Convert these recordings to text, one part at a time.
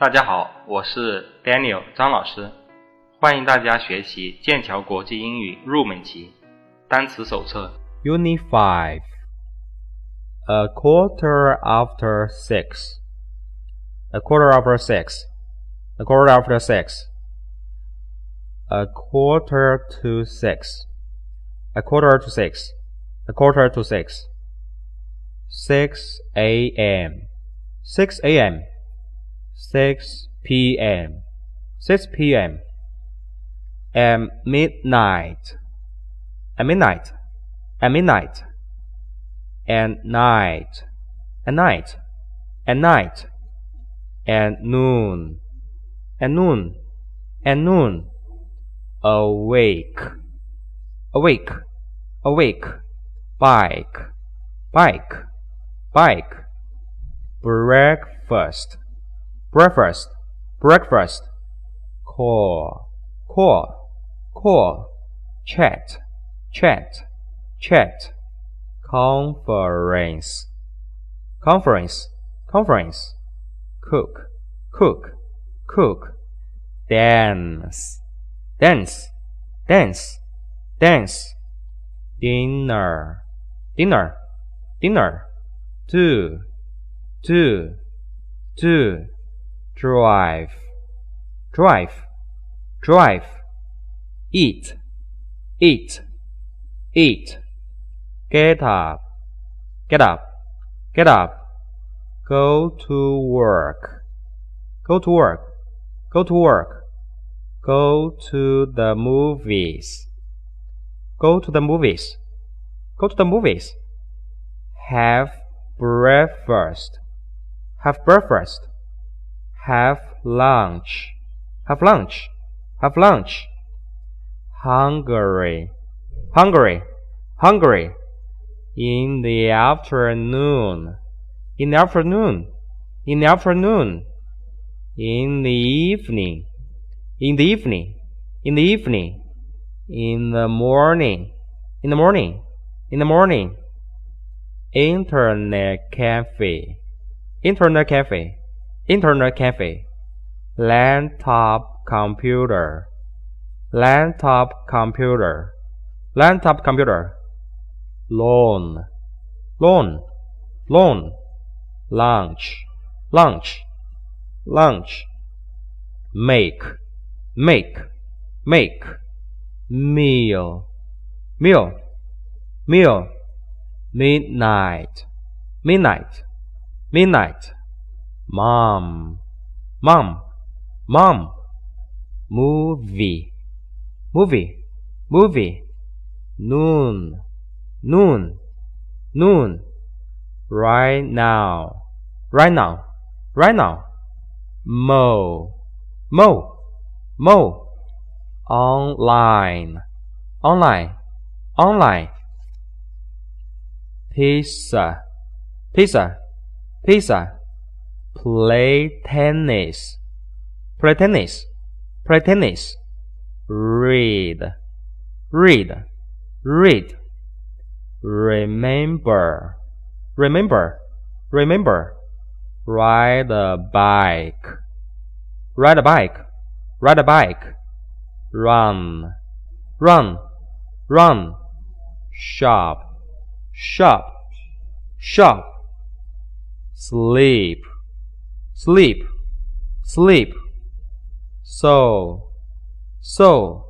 大家好，我是 Daniel 张老师，欢迎大家学习剑桥国际英语入门级单词手册 Unit 5 A quarter after six. A quarter after six. A quarter after six. A quarter to six. A quarter to six. A quarter to six. Six a.m. Six a.m. Six p.m. Six p.m. At midnight. At midnight. At midnight. At night. At night. At night. At noon. At noon. At noon. Awake. Awake. Awake. Bike. Bike. Bike. Breakfast. Breakfast. Breakfast. Call. Call. Call. Chat. Chat. Chat. Conference. Conference. Conference. Cook. Cook. Cook. Dance. Dance. Dance. Dance. Dinner. Dinner. Dinner. Do. Do. Do. Drive. Drive. Drive. Eat. Eat. Eat. Get up. Get up. Get up. Go to work. Go to work. Go to work. Go to the movies. Go to the movies. Go to the movies. Have breakfast. Have breakfast. Have lunch. Have lunch. Have lunch. Hungry. Hungry. Hungry. In the afternoon. In the afternoon. In the afternoon. In the evening. In the evening. In the evening. In the morning. In the morning. In the morning. Internet cafe. Internet cafe. Internet cafe. Laptop computer. Laptop computer. Laptop computer. Loan. Loan. Loan. Lunch. Lunch. Lunch. Make. Make. Make. Meal. Meal. Meal. Midnight. Midnight. Midnight. Mom. Mom. Mom. Movie. Movie. Movie. Noon. Noon. Noon. Right now. Right now. Right now. Mo. Mo. Mo. Online. Online. Online. Pizza. Pizza. Pizza. Play tennis. Play tennis. Play tennis. Read. Read. Read. Remember. Remember. Remember. Ride a bike. Ride a bike. Ride a bike. Run. Run. Run. Shop. Shop. Shop. Sleep. Sleep. Sleep. So. So.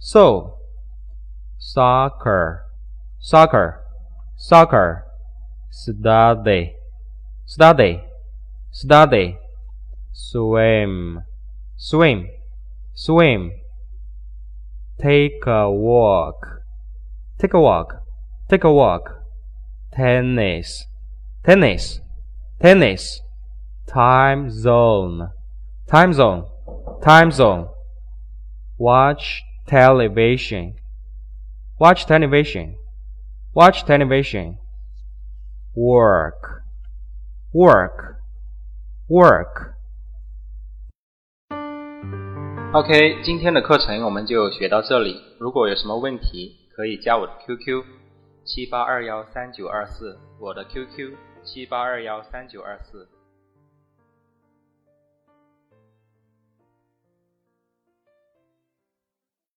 So. Soccer. Soccer. Soccer. Study. Study. Study. Swim. Swim. Swim. Take a walk. Take a walk. Take a walk. Tennis. Tennis. Tennis Time zone. Time zone. Time zone. Watch television. Watch television. Watch television. Work. Work. Work. OK，今天的课程我们就学到这里。如果有什么问题，可以加我的 QQ 七八二幺三九二四，我的 QQ 七八二幺三九二四。